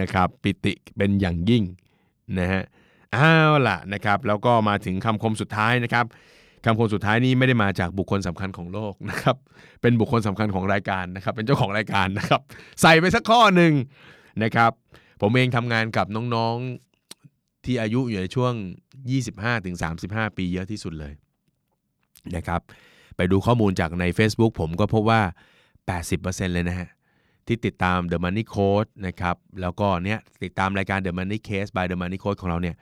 นะครับ ปิติเป็นอย่างยิ่งนะฮะ เอาล่ะนะครับแล้วก็มาถึงคำคมสุดท้ายนะครับคำคมสุดท้ายนี้ไม่ได้มาจากบุคคลสำคัญของโลกนะครับ เป็นบุคคลสำคัญของรายการนะครับ เป็นเจ้าของรายการนะครับ ใส่ไปสักข้อหนึ่งนะครับ ผมเองทำงานกับน้องๆที่อายุอยู่ในช่วง 25-35 ปีเยอะที่สุดเลยนะครับ ไปดูข้อมูลจากใน Facebook ผมก็พบว่า 80%เลยนะฮะที่ติดตาม The Money Code นะครับ แล้วก็เนี้ยติดตามรายการ The Money Case by The Money Code ของเราเนี่ย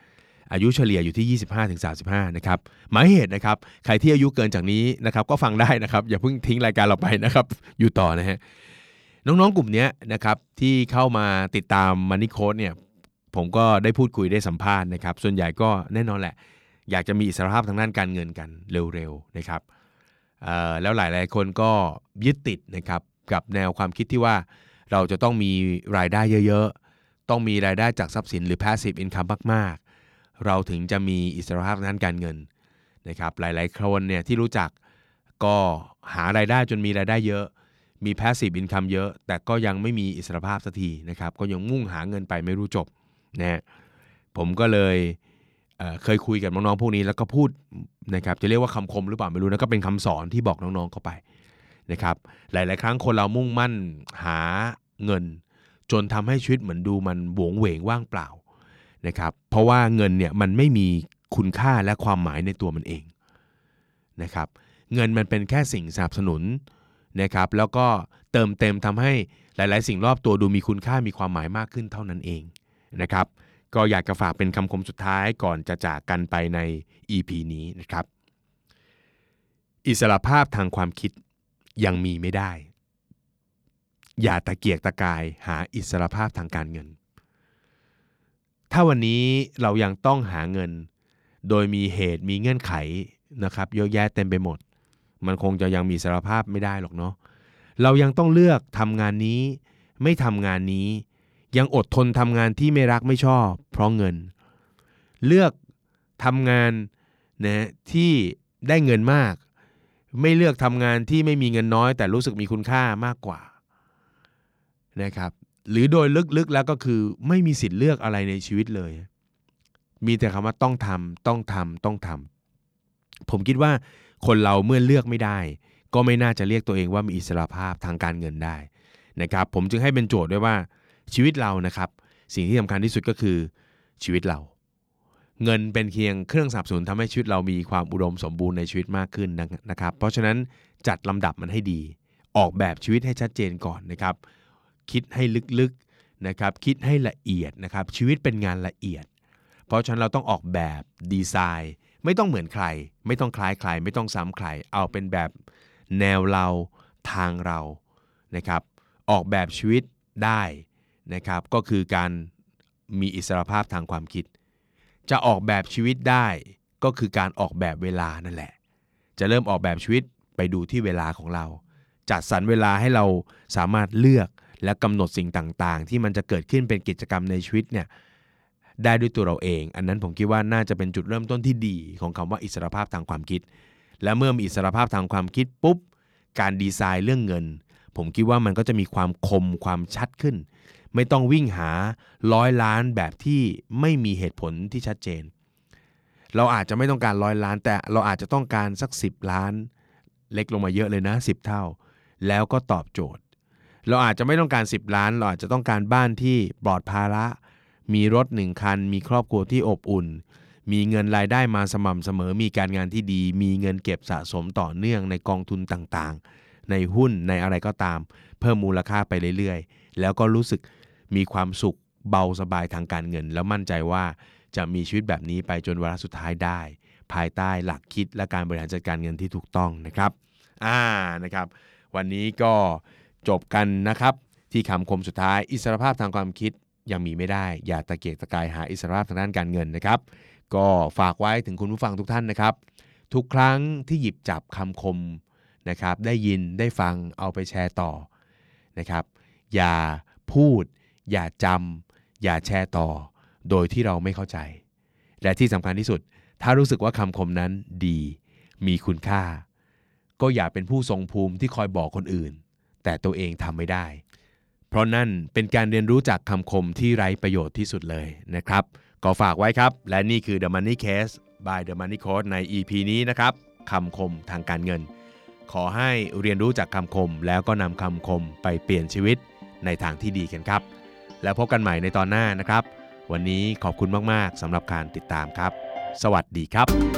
อายุเฉลี่ยอยู่ที่ 25-35 นะครับหมายเหตุนะครับใครที่อายุเกินจากนี้นะครับก็ฟังได้นะครับ อย่าเพิ่งทิ้งรายการเราไปนะครับ อยู่ต่อนะฮะน้องๆกลุ่มนี้นะครับที่เข้ามาติดตาม Money Code เนี่ยผมก็ได้พูดคุยได้สัมภาษณ์นะครับ ส่วนใหญ่ก็แน่นอนแหละ อยากจะมีอิสรภาพทางด้านการเงินกันเร็วๆนะครับแล้วหลายๆคนก็ยึดติดนะครับกับแนวความคิดที่ว่าเราจะต้องมีรายได้เยอะๆ ต้องมีรายได้จากทรัพย์สินหรือ passive income มาก เราถึงจะมีอิสรภาพด้านการเงินนะครับหลายๆคนเนี่ยที่รู้จักก็หารายได้จนมีรายได้เยอะ มี passive income เยอะ แต่ก็ยังไม่มีอิสรภาพสักทีนะครับก็ยังมุ่งหาเงินไปไม่รู้จบนะฮะผมก็เลยเเคยคุยกับน้องๆพวกนี้แล้วก็พูดนะครับจะเรียกว่าคำคมหรือเปล่าไม่รู้นะก็เป็นคำสอนที่บอกน้องๆเข้าไปนะครับหลาย ๆ ครั้งคนเรามุ่งมั่นหาเงิน จนทำให้ชีวิตเหมือนดูมันหวงเหวงว่างเปล่า นะครับเพราะว่าเงินเนี่ยมันไม่มีคุณค่าและความหมายในตัวมันเองนะครับเงินมันเป็นแค่สิ่งสนับสนุนนะครับแล้วก็เติมเต็มทำให้หลาย ๆ สิ่งรอบตัวดูมีคุณค่ามีความหมายมากขึ้นเท่านั้นเองนะครับก็อยากจะฝากเป็นคำคมสุดท้ายก่อนจะจากกันไปใน EP นี้นะครับ อิสรภาพทางความคิดยังมีไม่ได้ อย่าตะเกียกตะกายหาอิสรภาพทางการเงิน ถ้าวันนี้เรายังต้องหาเงิน โดยมีเหตุมีเงื่อนไขนะครับเยอะแยะเต็มไปหมด มันคงจะยังมีอิสรภาพไม่ได้หรอกเนาะเรายังต้องเลือกทำงานนี้ไม่ทำงานนี้ ยังอดทนทำงานที่ไม่รักไม่ชอบ เพราะเงิน เลือกทำงานนะที่ได้เงินมาก ไม่เลือกทำงานที่ไม่มีเงินน้อย แต่รู้สึกมีคุณค่ามากกว่านะครับ หรือโดยลึกๆแล้วก็คือไม่มีสิทธิ์เลือกอะไรในชีวิตเลย มีแต่คำว่าต้องทำต้องทำต้องทำผมคิดว่าคนเราเมื่อเลือกไม่ได้ ก็ไม่น่าจะเรียกตัวเองว่ามีอิสระภาพทางการเงินได้นะครับ ผมจึงให้เป็นโจทย์ด้วยว่าชีวิตเรานะครับ สิ่งที่สำคัญที่สุดก็คือชีวิตเรา เงินเป็นเพียงเครื่องสนับสนุนทำให้ชีวิตเรามีความอุดมสมบูรณ์ในชีวิตมากขึ้นนะครับ เพราะฉะนั้นจัดลำดับมันให้ดี ออกแบบชีวิตให้ชัดเจนก่อนนะครับ คิดให้ลึกๆนะครับคิดให้ละเอียดนะครับชีวิตเป็นงานละเอียด เพราะฉะนั้นเราต้องออกแบบดีไซน์ ไม่ต้องเหมือนใคร ไม่ต้องคล้ายใคร ไม่ต้องซ้ำใคร เอาเป็นแบบแนวเราทางเรานะครับออกแบบชีวิตได้นะครับก็คือการมีอิสรภาพทางความคิด จะออกแบบชีวิตได้ก็คือการออกแบบเวลานั่นแหละ จะเริ่มออกแบบชีวิตไปดูที่เวลาของเรา จัดสรรเวลาให้เราสามารถเลือก และกำหนดสิ่งต่างๆ ที่มันจะเกิดขึ้นเป็นกิจกรรมในชีวิตเนี่ยได้ด้วยตัวเราเอง อันนั้นผมคิดว่าน่าจะเป็นจุดเริ่มต้นที่ดีของคำว่าอิสรภาพทางความคิด และเมื่อมีอิสรภาพทางความคิดปุ๊บ การดีไซน์เรื่องเงิน ผมคิดว่ามันก็จะมีความคมความชัดขึ้น ไม่ต้องวิ่งหาร้อยล้านแบบที่ไม่มีเหตุผลที่ชัดเจน เราอาจจะไม่ต้องการร้อยล้าน แต่เราอาจจะต้องการสัก 10 ล้าน เล็กลงมาเยอะเลยนะ 10 เท่า แล้วก็ตอบโจทย์ เราอาจจะไม่ต้องการ 10 ล้าน เราอาจจะต้องการบ้านที่ปลอดภาระ มีรถหนึ่งคัน มีครอบครัวที่อบอุ่น มีเงินรายได้มาสม่ำเสมอ มีการงานที่ดี มีเงินเก็บสะสมต่อเนื่องในกองทุนต่างๆ ในหุ้นในอะไรก็ตาม เพิ่มมูลค่าไปเรื่อยๆ แล้วก็รู้สึกมีความสุขเบาสบายทางการเงิน แล้วมั่นใจว่าจะมีชีวิตแบบนี้ไปจนวาระสุดท้ายได้ ภายใต้หลักคิดและการบริหารจัดการเงินที่ถูกต้องนะครับ อ่านะครับ วันนี้ก็ จบกันนะครับ ที่คำคมสุดท้ายอิสรภาพทางความคิดยังมีไม่ได้ อย่าตะเกียกตะกายหาอิสรภาพทางด้านการเงินนะครับ ก็ฝากไว้ถึงคุณผู้ฟังทุกท่านนะครับ ทุกครั้งที่หยิบจับคำคมนะครับ ได้ยินได้ฟังเอาไปแชร์ต่อนะครับ อย่าพูด อย่าจำอย่าแชร์ต่อ โดยที่เราไม่เข้าใจ และที่สำคัญที่สุด ถ้ารู้สึกว่าคำคมนั้นดี มีคุณค่า ก็อย่าเป็นผู้ทรงภูมิที่คอยบอกคนอื่น แต่ตัวเองทำไม่ได้ เพราะนั่นเป็นการเรียนรู้จากคำคมที่ไร้ประโยชน์ที่สุดเลยนะครับ ก็ฝากไว้ครับ และนี่คือ The Money Case by The Money Code ใน EP นี้นะครับคำคมทางการเงิน ขอให้เรียนรู้จากคำคม แล้วก็นำคำคมไปเปลี่ยนชีวิตในทางที่ดีกันครับ แล้วพบกันใหม่ในตอนหน้านะครับ วันนี้ขอบคุณมาก ๆสำหรับการติดตามครับ สวัสดีครับ